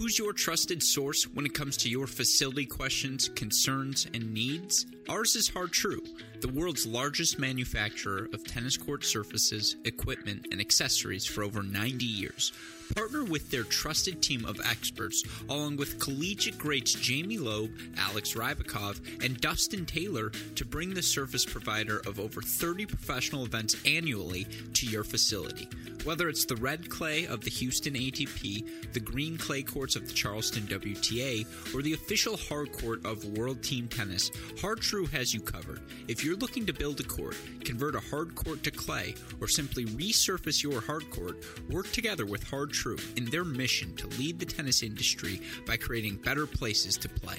Who's your trusted source when it comes to your facility questions, concerns, and needs? Ours is Har-Tru, the world's largest manufacturer of tennis court surfaces, equipment, and accessories for over 90 years. Partner with their trusted team of experts, along with collegiate greats Jamie Loeb, Alex Rybakov, and Dustin Taylor, to bring the service provider of over 30 professional events annually to your facility. Whether it's the red clay of the Houston ATP, the green clay courts of the Charleston WTA, or the official hard court of World Team Tennis, Har-Tru has you covered. If you're looking to build a court, convert a hard court to clay, or simply resurface your hard court, work together with Har-Tru in their mission to lead the tennis industry by creating better places to play.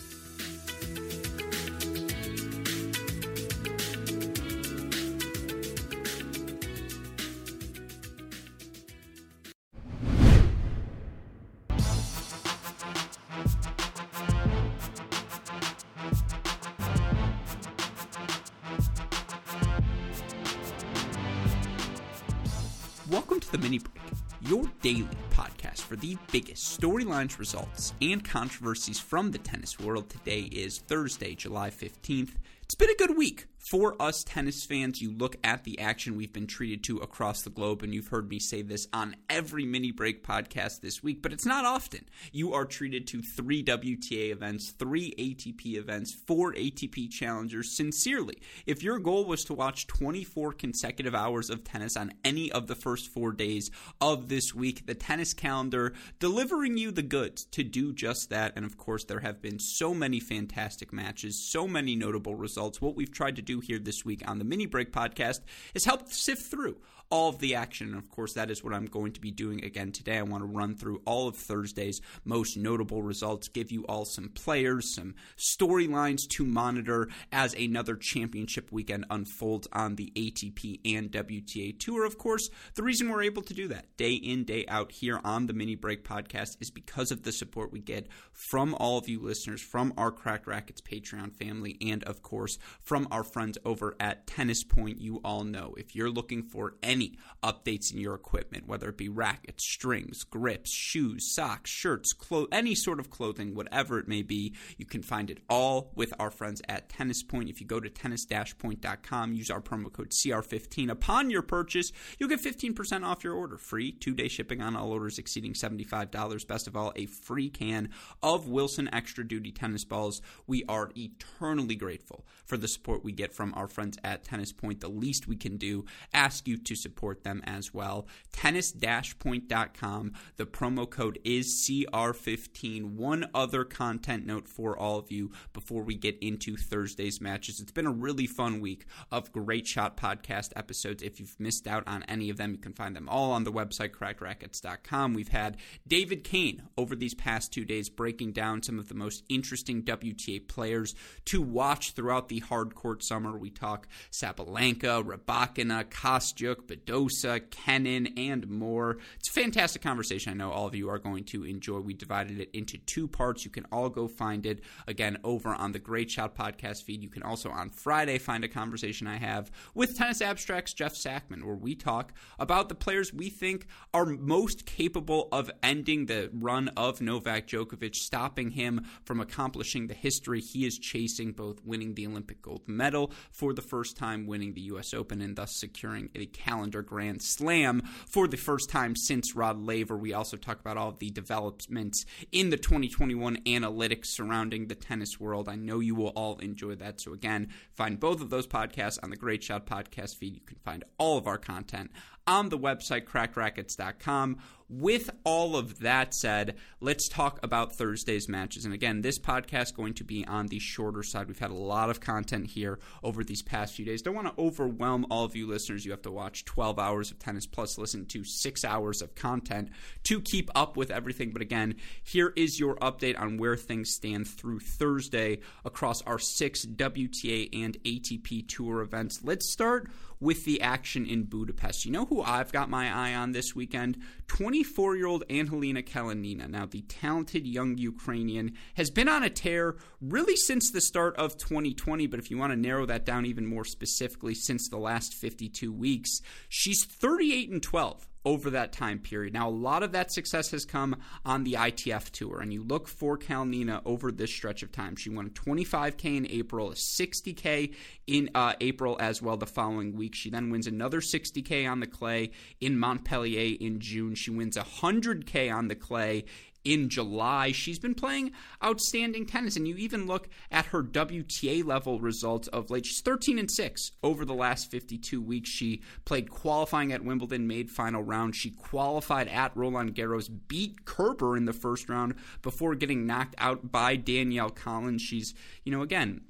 Your daily podcast for the biggest storylines, results, and controversies from the tennis world. Today is Thursday, July 15th. It's been a good week for us tennis fans. You look at the action we've been treated to across the globe, and you've heard me say this on every mini break podcast this week, but it's not often. You are treated to three WTA events, three ATP events, four ATP challengers. Sincerely, if your goal was to watch 24 consecutive hours of tennis on any of the first four days of this week, the tennis calendar delivering you the goods to do just that. And of course, there have been so many fantastic matches, so many notable results. What we've tried to do here this week on the Mini Break podcast is help sift through all of the action. And of course, that is what I'm going to be doing again today. I want to run through all of Thursday's most notable results, give you all some players, some storylines to monitor as another championship weekend unfolds on the ATP and WTA Tour. Of course, the reason we're able to do that day in, day out here on the Mini Break podcast is because of the support we get from all of you listeners, from our Cracked Racquets Patreon family, and of course, from our friends over at Tennis Point. You all know if you're looking for any updates in your equipment, whether it be rackets, strings, grips, shoes, socks, shirts, clo- any sort of clothing, whatever it may be, you can find it all with our friends at Tennis Point. If you go to tennis-point.com, use our promo code CR15 upon your purchase, you'll get 15% off your order. Free two-day shipping on all orders exceeding $75. Best of all, a free can of Wilson Extra Duty tennis balls. We are eternally grateful for the support we get from our friends at Tennis Point. The least we can do, ask you to support them as well. Tennis-point.com. The promo code is CR15. One other content note for all of you before we get into Thursday's matches. It's been a really fun week of great shot podcast episodes. If you've missed out on any of them, you can find them all on the website crackedracquets.com. We've had David Kane over these past two days breaking down some of the most interesting WTA players to watch throughout the hard court summer. We talk Sabalenka, Rybakina, Kostyuk, Badosa, Kenin, and more. It's a fantastic conversation. I know all of you are going to enjoy. We divided it into two parts. You can all go find it again over on the Great Shot podcast feed. You can also on Friday find a conversation I have with Tennis Abstracts Jeff Sackmann, where we talk about the players we think are most capable of ending the run of Novak Djokovic, stopping him from accomplishing the history he is chasing, both winning the Olympic gold medal for the first time, winning the U.S. Open, and thus securing a calendar Grand Slam for the first time since Rod Laver. We also talk about all of the developments in the 2021 analytics surrounding the tennis world. I know you will all enjoy that. So, again, find both of those podcasts on the Great Shot podcast feed. You can find all of our content on the website crackedracquets.com. with all of that said, let's talk about Thursday's matches. And again, this podcast going to be on the shorter side. We've had a lot of content here over these past few days. Don't want to overwhelm all of you listeners. You have to watch 12 hours of tennis plus listen to six hours of content to keep up with everything. But again, here is your update on where things stand through Thursday across our six WTA and ATP Tour events. Let's start with the action in Budapest. You know who I've got my eye on this weekend? 24 year old Anhelina Kalinina. Now, the talented young Ukrainian has been on a tear really since the start of 2020, but if you want to narrow that down even more specifically, since the last 52 weeks, she's 38 and 12 over that time period. Now, a lot of that success has come on the ITF tour, and you look for Kalinina over this stretch of time. She won a 25K in April, a 60K in uh, April as well the following week. She then wins another 60K on the clay in Montpellier in June. She wins 100K on the clay in July. She's been playing outstanding tennis, and you even look at her WTA level results of late. She's 13 and 6 over the last 52 weeks. She played qualifying at Wimbledon, made final round. She qualified at Roland Garros, beat Kerber in the first round before getting knocked out by Danielle Collins. She's, you know, again,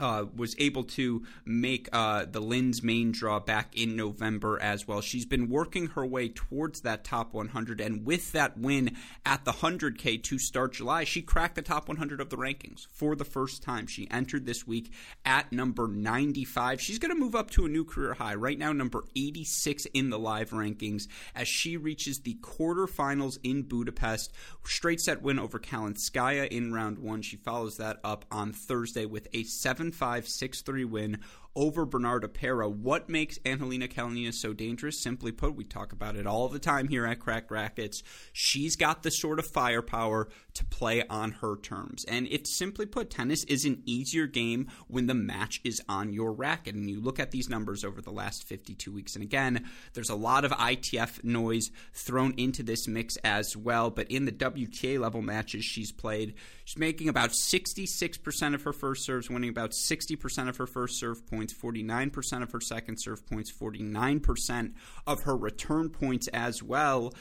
uh, was able to make uh, the Linz main draw back in November as well. She's been working her way towards that top 100, and with that win at the 100K to start July, she cracked the top 100 of the rankings for the first time. She entered this week at number 95. She's going to move up to a new career high, right now, number 86 in the live rankings, as she reaches the quarterfinals in Budapest. Straight set win over Kalinskaya in round one. She follows that up on Thursday with a 7 5 6 3 win over Bernarda Pera. What makes Anhelina Kalinina so dangerous? Simply put, we talk about it all the time here at Cracked Racquets. She's got the sort of firepower to play on her terms. And it's simply put, tennis is an easier game when the match is on your racket. And you look at these numbers over the last 52 weeks. And again, there's a lot of ITF noise thrown into this mix as well. But in the WTA level matches she's played, she's making about 66% of her first serves, winning about 60% of her first serve points points, 49% of her second serve points, 49% of her return points as well.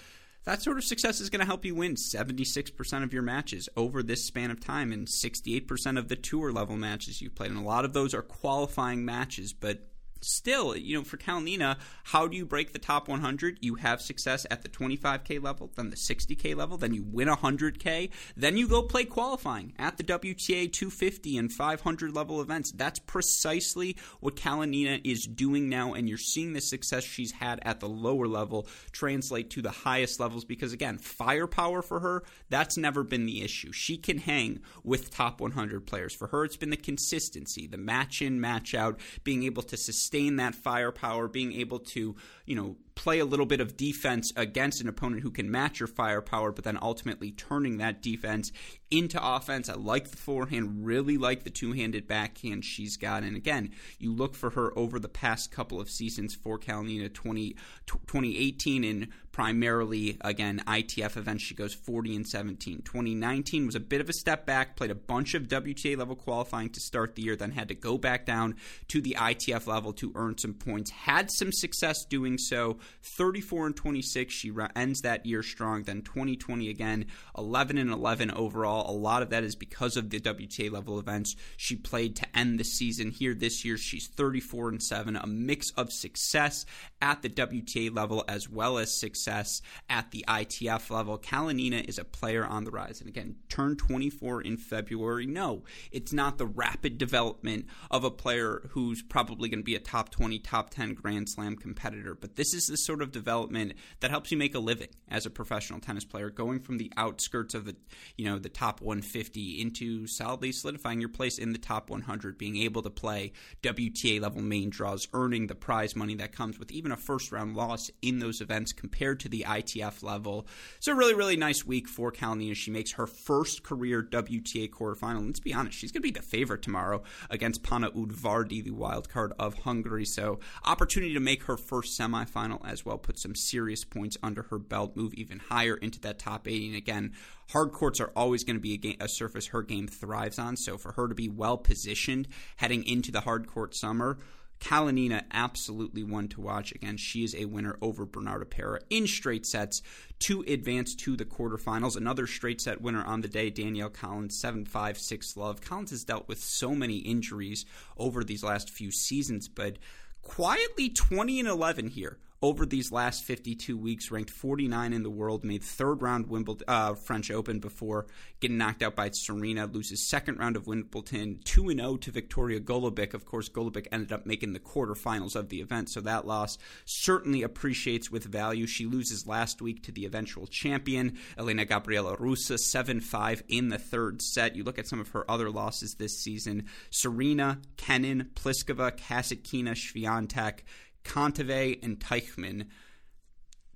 That sort of success is going to help you win 76% of your matches over this span of time and 68% of the tour level matches you've played. And a lot of those are qualifying matches, but still, you know, for Kalinina, how do you break the top 100? You have success at the 25K level, then the 60K level, then you win 100K, then you go play qualifying at the WTA 250 and 500 level events. That's precisely what Kalinina is doing now, and you're seeing the success she's had at the lower level translate to the highest levels because, again, firepower for her, that's never been the issue. She can hang with top 100 players. For her, it's been the consistency, the match in, match out, being able to sustain sustain that firepower, being able to, you know, play a little bit of defense against an opponent who can match your firepower, but then ultimately turning that defense into offense. I like the forehand, really like the two handed backhand she's got. And again, you look for her over the past couple of seasons for Kalinina 20, 2018 in primarily, again, ITF events. She goes 40 and 17. 2019 was a bit of a step back, played a bunch of WTA level qualifying to start the year, then had to go back down to the ITF level to earn some points. Had some success doing so 34 and 26. She ends that year strong. Then 2020 again, 11 and 11 overall. A lot of that is because of the WTA level events she played to end the season. Here this year, she's 34 and 7. A mix of success at the WTA level as well as success at the ITF level. Kalinina is a player on the rise. And again, turned 24 in February. No, it's not the rapid development of a player who's probably going to be a top 20, top 10 Grand Slam competitor. But this is the sort of development that helps you make a living as a professional tennis player, going from the outskirts of the you know the top 150 into solidly solidifying your place in the top 100, being able to play WTA level main draws, earning the prize money that comes with even a first round loss in those events compared to the ITF level. So really really nice week for Kalinina. She makes her first career WTA quarterfinal. Let's be honest, she's going to be the favorite tomorrow against Panna Udvardi, the wild card of Hungary. So opportunity to make her first semifinal as well, put some serious points under her belt, move even higher into that top 80. And again, hard courts are always going to be a, game, a surface her game thrives on. So for her to be well positioned heading into the hard court summer, Kalinina, absolutely one to watch. Again, she is a winner over Bernarda Pera in straight sets to advance to the quarterfinals. Another straight set winner on the day, Danielle Collins, 7 5 6 love. Collins has dealt with so many injuries over these last few seasons, but quietly 20 and 11 here over these last 52 weeks, ranked 49 in the world, made third round Wimbledon uh, French Open before getting knocked out by Serena, loses second round of Wimbledon, 2 0 to Viktorija Golubic. Of course, Golubic ended up making the quarterfinals of the event, so that loss certainly appreciates with value. She loses last week to the eventual champion, Elena Gabriela Ruse, 7 5 in the third set. You look at some of her other losses this season Serena, Kenin, Pliskova, Kasatkina, Swiatek. Kontaveit, and Teichmann.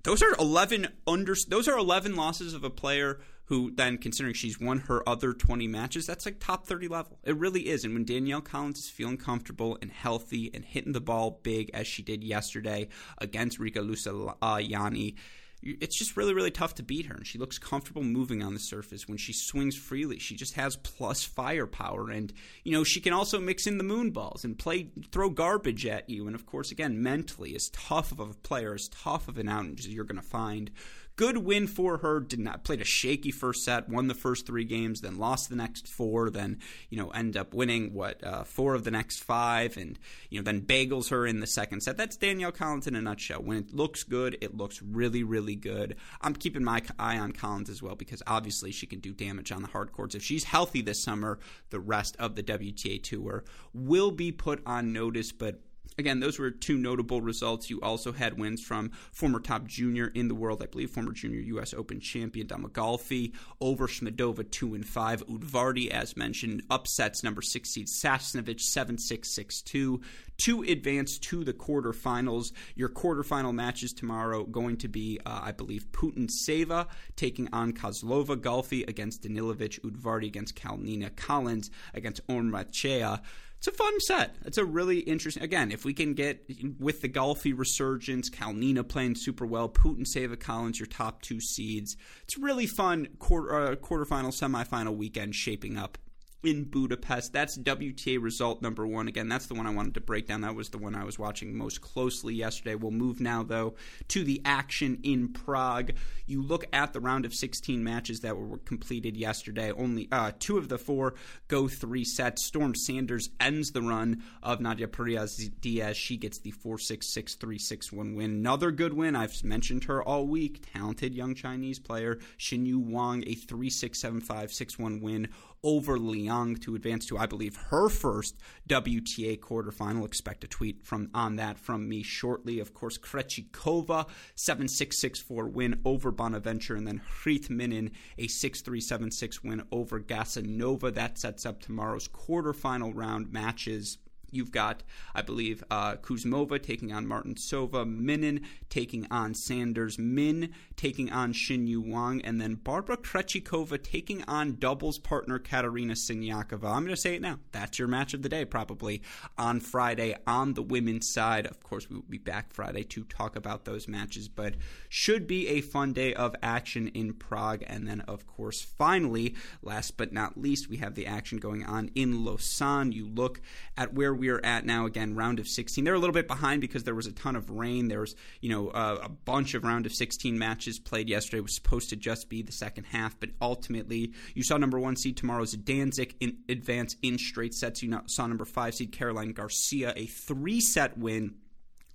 Those are eleven under. Those are eleven losses of a player who, then considering she's won her other twenty matches, that's like top thirty level. It really is. And when Danielle Collins is feeling comfortable and healthy and hitting the ball big as she did yesterday against Rika Riga Luciani, it's just really really tough to beat her and she looks comfortable moving on the surface. When she swings freely she just has plus firepower and you know she can also mix in the moon balls and play throw garbage at you. And of course again mentally as tough of a player as tough of an out as you're going to find good win for her. Did not played a shaky first set, won the first three games, then lost the next four, then you know end up winning what uh, four of the next five, and you know then bagels her in the second set. That's Danielle Collins in a nutshell. When it looks good, it looks really really good. I'm keeping my eye on Collins as well because obviously she can do damage on the hard courts. If she's healthy this summer, the rest of the WTA tour will be put on notice, but Again, those were two notable results. You also had wins from former top junior in the world, I believe, former junior U.S. Open champion Dalma Galfi over Smedova, two and five. Udvardi, as mentioned, upsets number six seed Sasnovich, seven six six two to advance to the quarterfinals. Your quarterfinal matches tomorrow going to be, uh, I believe, Putintseva taking on Kozlova, Galfi against Danilovic, Udvardi against Kalinina Collins against Ormaechea it's a fun set. It's a really interesting. Again, if we can get with the Galfi resurgence, Kalinina playing super well, Putintseva, Collins, your top two seeds. It's really fun quarter, uh, quarterfinal, semifinal weekend shaping up in Budapest. That's WTA result number one. Again, that's the one I wanted to break down. That was the one I was watching most closely yesterday. We'll move now, though, to the action in Prague. You look at the round of 16 matches that were completed yesterday. Only uh, two of the four go three sets. Storm Sanders ends the run of Nadia Periaz Diaz. She gets the 4 6 6 3 6 1 win. Another good win. I've mentioned her all week. Talented young Chinese player. Xinyu Wang, a 3 6 7 5 6 1 win over Liang to advance to, I believe, her first WTA quarterfinal. Expect a tweet from on that from me shortly. Of course, Krejcikova, 7-6-6-4 win over Bonaventure, and then Hrith Minin, a 6-3-7-6 win over Gasanova. That sets up tomorrow's quarterfinal round matches. You've got, I believe, uh, Kuzmova taking on Martincova, Minin taking on Sanders, Min taking on Xinyu Wang, and then Barbara Krejcikova taking on doubles partner Katerina Siniakova. I'm going to say it now. That's your match of the day, probably on Friday on the women's side. Of course, we will be back Friday to talk about those matches, but should be a fun day of action in Prague. And then, of course, finally, last but not least, we have the action going on in Lausanne. You look at where we are at now. Again, round of 16. They're a little bit behind because there was a ton of rain. There was, you know, a bunch of round of 16 matches played yesterday. It was supposed to just be the second half, but ultimately, you saw number one seed Tamara Zidansek in advance in straight sets. You saw number five seed Caroline Garcia a three set win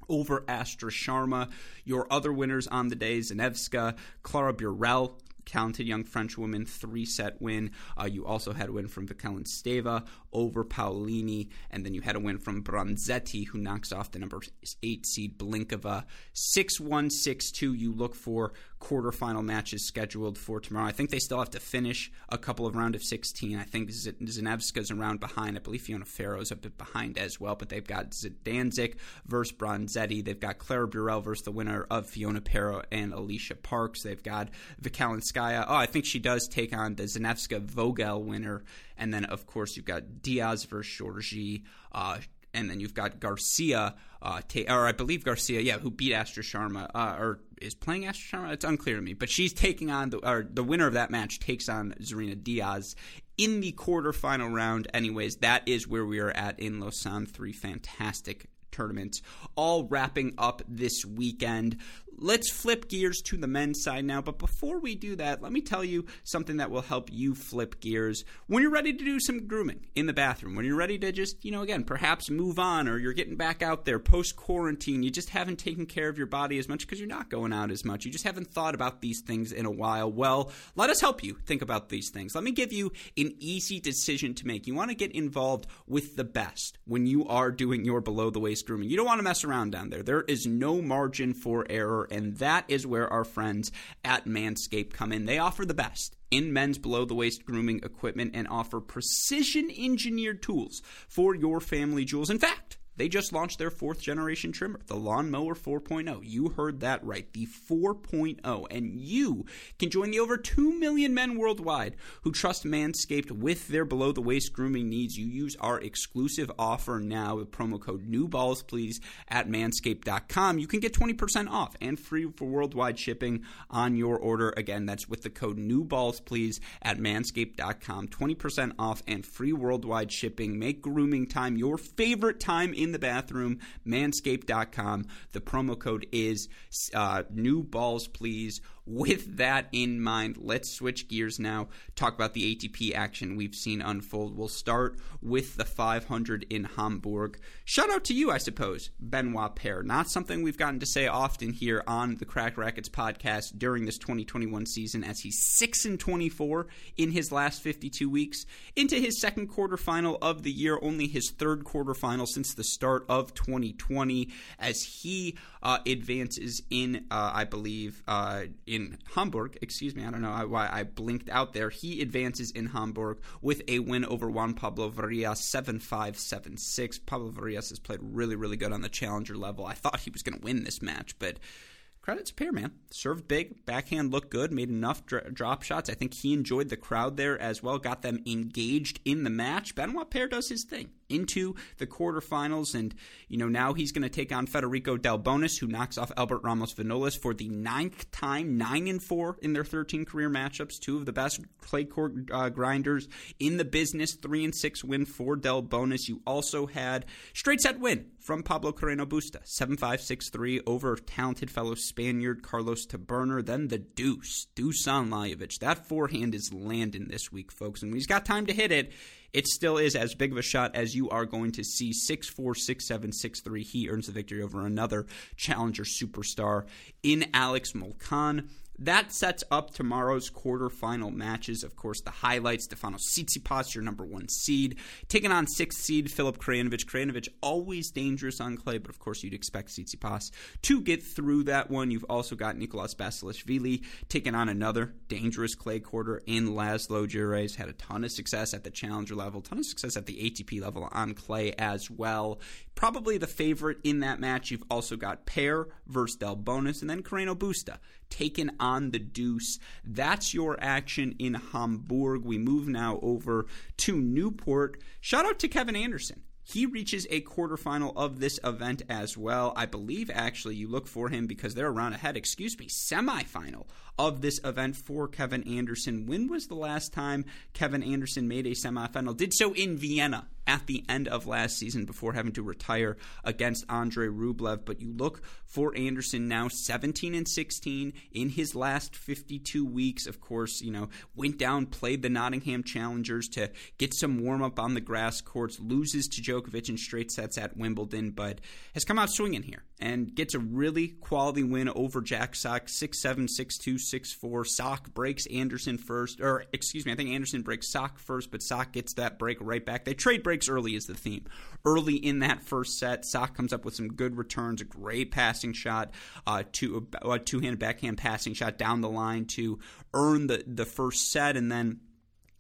over Astra Sharma. Your other winners on the day, Zanevska, Clara Burel, talented young French woman, three set win. Uh, you also had a win from Vikalin Steva over Paolini, and then you had a win from Bronzetti, who knocks off the number eight seed Blinkova. 6 1 6 2, you look for quarterfinal matches scheduled for tomorrow. I think they still have to finish a couple of round of 16. I think Zanevska's around behind. I believe Fiona Ferro's a bit behind as well, but they've got Zidansek versus Bronzetti. They've got Clara Burel versus the winner of Fiona Ferro and Alicia Parks. They've got Oh, I think she does take on the Zanevska Vogel winner. And then, of course, you've got Diyas versus Georgie. Uh, and then you've got Garcia, uh, or I believe Garcia, yeah, who beat Astra Sharma, uh, or is playing Astra Sharma. It's unclear to me, but she's taking on the, or the winner of that match takes on Zarina Diyas in the quarterfinal round. Anyways, that is where we are at in Lausanne. Three fantastic tournaments all wrapping up this weekend. Let's flip gears to the men's side now. But before we do that, let me tell you something that will help you flip gears when you're ready to do some grooming in the bathroom. When you're ready to just, you know, again, perhaps move on or you're getting back out there post quarantine. You just haven't taken care of your body as much because you're not going out as much. You just haven't thought about these things in a while. Well, let us help you think about these things. Let me give you an easy decision to make. You want to get involved with the best when you are doing your below the waist grooming. You don't want to mess around down there. There is no margin for error and that is where our friends at Manscaped come in. They offer the best in men's below the waist grooming equipment and offer precision engineered tools for your family jewels. In fact, they just launched their fourth generation trimmer, the Lawnmower 4.0. You heard that right, the 4.0. And you can join the over 2 million men worldwide who trust Manscaped with their below the waist grooming needs. You use our exclusive offer now with promo code NEWBALLSPLEASE at manscaped.com. You can get 20% off and free for worldwide shipping on your order. Again, that's with the code NEWBALLSPLEASE at manscaped.com. 20% off and free worldwide shipping. Make grooming time your favorite time in in the bathroom, manscaped.com. The promo code is uh, new balls, please with that in mind, let's switch gears now. Talk about the ATP action we've seen unfold. We'll start with the 500 in Hamburg. Shout out to you, I suppose, Benoit Paire. Not something we've gotten to say often here on the Cracked Racquets podcast during this 2021 season, as he's 6 and 24 in his last 52 weeks. Into his second quarterfinal of the year, only his third quarterfinal since the start of 2020, as he uh, advances in, uh, I believe, uh, in Hamburg. Excuse me, I don't know why I blinked out there. He advances in Hamburg with a win over Juan Pablo Varillas, 7 5 7 6. Pablo Varillas has played really, really good on the challenger level. I thought he was going to win this match, but credit to man. Served big, backhand looked good, made enough dr- drop shots. I think he enjoyed the crowd there as well, got them engaged in the match. Benoit Paire does his thing into the quarterfinals. And, you know, now he's going to take on Federico Delbonis, who knocks off Albert Ramos Vinolas for the ninth time, 9 and 4 in their 13 career matchups. Two of the best clay court uh, grinders in the business. 3 and 6 win for Delbonis. You also had straight set win from Pablo Carreno Busta, 7 5 6 3 over talented fellow Spaniard Carlos Taberner. Then the deuce, Dusan Lajovic. That forehand is landing this week, folks. And when he's got time to hit it, it still is as big of a shot as you are going to see 6 4, 6 7, 6 3. He earns the victory over another challenger superstar in Alex Molcan. That sets up tomorrow's quarterfinal matches. Of course, the highlights: Stefanos Tsitsipas, your number one seed, taking on sixth seed Filip Krajinovic. Krajinovic always dangerous on clay, but of course you'd expect Tsitsipas to get through that one. You've also got Nicolas Basilashvili taking on another dangerous clay quarter in Laslo Djere. Had a ton of success at the challenger level, ton of success at the ATP level on clay as well. Probably the favorite in that match. You've also got Paire versus Delbonis, and then Carreno Busta taken on the deuce. That's your action in Hamburg. We move now over to Newport. Shout out to Kevin Anderson. He reaches a quarterfinal of this event as well. I believe actually you look for him because they're around ahead, excuse me, semifinal of this event for Kevin Anderson. When was the last time Kevin Anderson made a semifinal? Did so in Vienna at the end of last season before having to retire against Andre Rublev. But you look for Anderson now 17 and 16 in his last 52 weeks. Of course, you know, went down, played the Nottingham Challengers to get some warm up on the grass courts, loses to Djokovic in straight sets at Wimbledon, but has come out swinging here and gets a really quality win over Jack Sock 6 7, 6 2, 6 4. Sock breaks Anderson first, or excuse me, I think Anderson breaks Sock first, but Sock gets that break right back. They trade breaks early, is the theme. Early in that first set, Sock comes up with some good returns, a great passing shot, uh, two, a two handed backhand passing shot down the line to earn the, the first set. And then,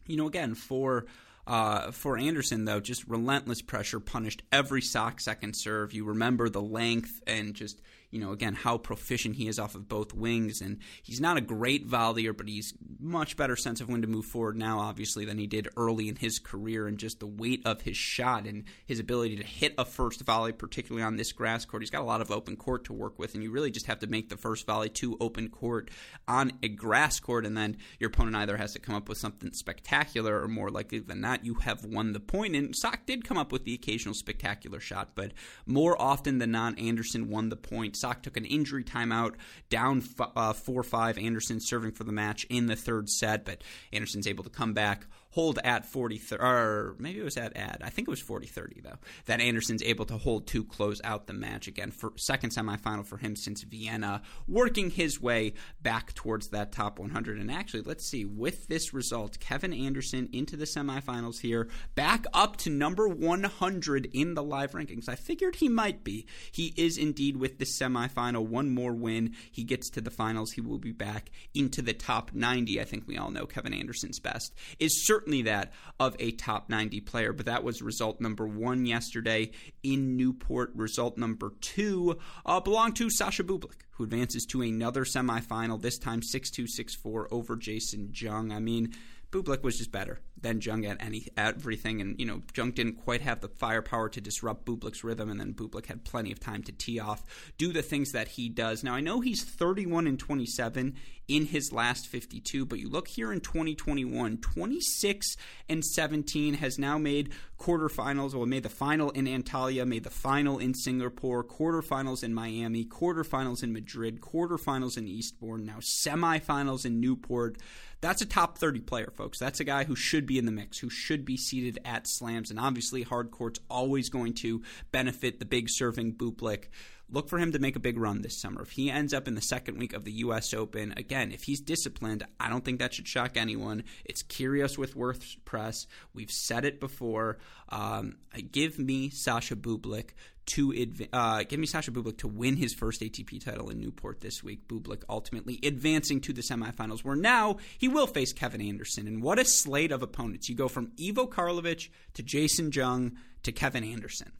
you know, again, for uh, for Anderson, though, just relentless pressure punished every sock second serve. You remember the length and just you know, again, how proficient he is off of both wings. And he's not a great volleyer, but he's much better sense of when to move forward now, obviously, than he did early in his career. And just the weight of his shot and his ability to hit a first volley, particularly on this grass court. He's got a lot of open court to work with, and you really just have to make the first volley to open court on a grass court, and then your opponent either has to come up with something spectacular, or more likely than not, you have won the point. And Sock did come up with the occasional spectacular shot, but more often than not, Anderson won the point. Sock took an injury timeout, down uh, 4 5. Anderson serving for the match in the third set, but Anderson's able to come back, hold at 40 or maybe it was at ad. I think it was 40 30 though. That Anderson's able to hold to close out the match again for second semifinal for him since Vienna, working his way back towards that top 100. And actually, let's see, with this result, Kevin Anderson into the semifinals here, back up to number 100 in the live rankings. I figured he might be. He is indeed with the semifinal. One more win, he gets to the finals. He will be back into the top 90. I think we all know Kevin Anderson's best is certainly that of a top 90 player. But that was result number one yesterday in Newport. Result number two uh, belonged to Sasha Bublik, who advances to another semifinal, this time 6 2 6 4 over Jason Jung. I mean, Bublik was just better than Jung at any everything, and you know Jung didn't quite have the firepower to disrupt Bublik's rhythm, and then Bublik had plenty of time to tee off, do the things that he does. Now I know he's 31 and 27 in his last 52, but you look here in 2021, 26 and 17 has now made quarterfinals. Well, made the final in Antalya, made the final in Singapore, quarterfinals in Miami, quarterfinals in Madrid, quarterfinals in Eastbourne, now semifinals in Newport. That's a top 30 player, folks. That's a guy who should be in the mix, who should be seated at slams. And obviously, hard court's always going to benefit the big serving Bublik look for him to make a big run this summer. If he ends up in the second week of the U.S. Open, again, if he's disciplined, I don't think that should shock anyone. It's Kyrgios with WordPress. We've said it before. Um, give me Sasha Bublik to uh, give me Sasha Bublik to win his first ATP title in Newport this week. Bublik ultimately advancing to the semifinals, where now he will face Kevin Anderson. And what a slate of opponents! You go from Ivo Karlovic to Jason Jung to Kevin Anderson.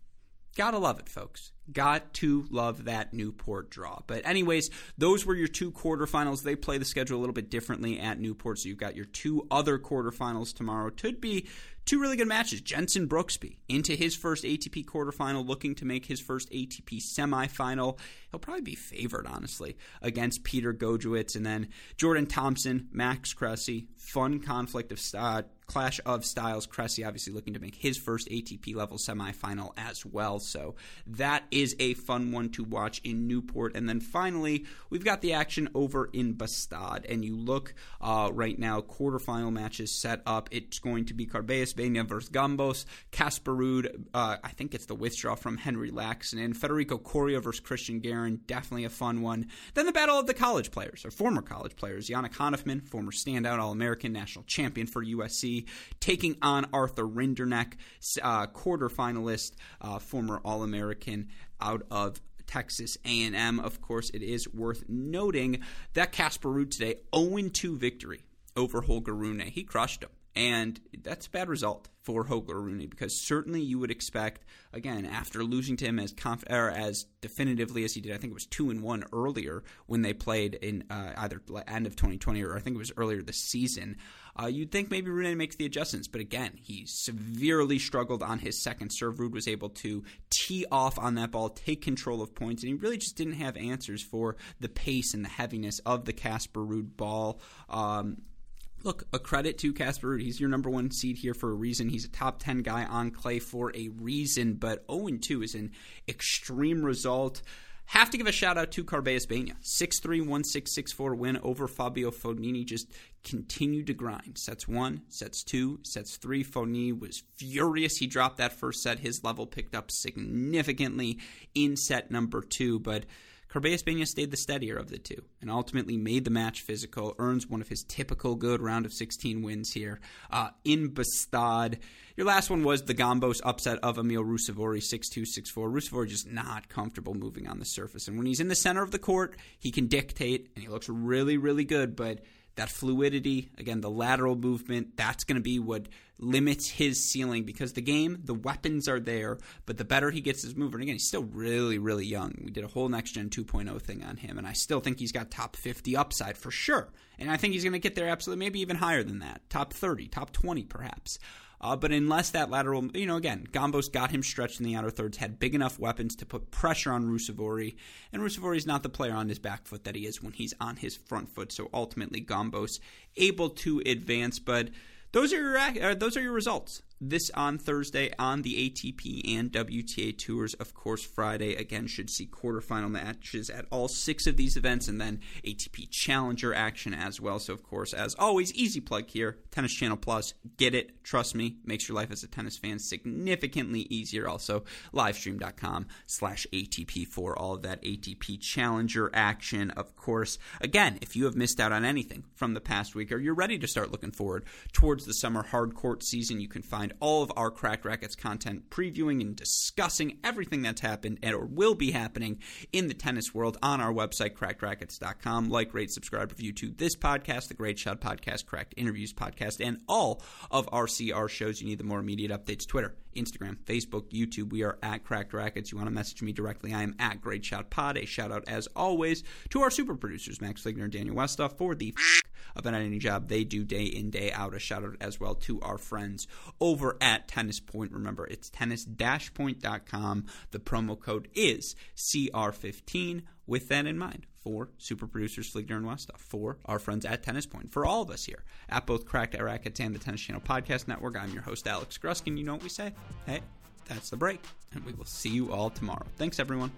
Gotta love it, folks. Got to love that Newport draw. But, anyways, those were your two quarterfinals. They play the schedule a little bit differently at Newport. So, you've got your two other quarterfinals tomorrow. Could be two really good matches. Jenson Brooksby into his first ATP quarterfinal, looking to make his first ATP semifinal. He'll probably be favored, honestly, against Peter Gojowczyk. And then Jordan Thompson, Max Cressy. Fun conflict of uh, clash of styles. Cressy obviously looking to make his first ATP level semifinal as well. So that is a fun one to watch in Newport. And then finally, we've got the action over in Bastad. And you look uh, right now, quarterfinal matches set up. It's going to be Carballes Baena versus Gombos, Casper Ruud, uh, I think it's the withdraw from Henri and Federico Coria versus Cristian Garin. definitely a fun one. Then the battle of the college players, or former college players. Yannick Hanfmann, former standout All American, national champion for USC, taking on Arthur Rinderknech, uh, quarterfinalist, uh, former All American out of Texas A&M. Of course, it is worth noting that Casper Ruud today 0-2 victory over Holger Rune. He crushed him. And that's a bad result for Holger Rune because certainly you would expect, again, after losing to him as conf- as definitively as he did, I think it was two and one earlier when they played in uh, either end of 2020 or I think it was earlier this season. Uh, you'd think maybe Rune makes the adjustments, but again, he severely struggled on his second serve. Ruud was able to tee off on that ball, take control of points, and he really just didn't have answers for the pace and the heaviness of the Casper Ruud ball. Um, look, a credit to Casper Ruud. He's your number one seed here for a reason. He's a top 10 guy on clay for a reason, but 0 2 is an extreme result. Have to give a shout out to Carballes Baena. 6 3 1 6 6 4 win over Fabio Fognini. Just continued to grind. Sets one, sets two, sets three. Fognini was furious. He dropped that first set. His level picked up significantly in set number two, but. Baena stayed the steadier of the two and ultimately made the match physical, earns one of his typical good round of 16 wins here uh, in Bastad. Your last one was the Gombos upset of Emil Ruusuvuori 6-2, 6-4. Ruusuvuori just not comfortable moving on the surface. And when he's in the center of the court, he can dictate and he looks really, really good, but that fluidity, again, the lateral movement, that's going to be what limits his ceiling because the game, the weapons are there, but the better he gets his movement, again, he's still really, really young. We did a whole next gen 2.0 thing on him, and I still think he's got top 50 upside for sure. And I think he's going to get there absolutely, maybe even higher than that. Top 30, top 20 perhaps. Uh, but unless that lateral, you know, again, Gombos got him stretched in the outer thirds, had big enough weapons to put pressure on Ruusuvuori, and Ruusuvuori is not the player on his back foot that he is when he's on his front foot. So ultimately, Gombos able to advance, but those are your uh, those are your results this on Thursday on the ATP and WTA tours. Of course, Friday again should see quarterfinal matches at all six of these events, and then ATP Challenger action as well. So, of course, as always, easy plug here: Tennis Channel Plus. Get it? Trust me, makes your life as a tennis fan significantly easier. Also, livestream.com/slash ATP for all of that ATP Challenger action. Of course, again, if you have missed out on anything from the past week, or you're ready to start looking forward towards the summer hard court season, you can find find all of our Cracked Racquets content, previewing and discussing everything that's happened and or will be happening in the tennis world on our website, crackedracquets.com. Like, rate, subscribe, review to this podcast, the Great Shot Podcast, Cracked Interviews Podcast, and all of our CR shows. You need the more immediate updates. Twitter, Instagram, Facebook, YouTube. We are at Cracked Racquets. You want to message me directly? I am at Great Shot Pod. A shout out, as always, to our super producers, Max Fligner and Daniel Westoff, for the of an editing job they do day in, day out. A shout out as well to our friends over at Tennis Point. Remember, it's tennis-point.com. The promo code is CR15 with that in mind for super producers Fligner and Westoff, for our friends at Tennis Point, for all of us here at both Cracked Racquets and the Tennis Channel Podcast Network. I'm your host, Alex Gruskin. You know what we say? Hey, that's the break, and we will see you all tomorrow. Thanks, everyone.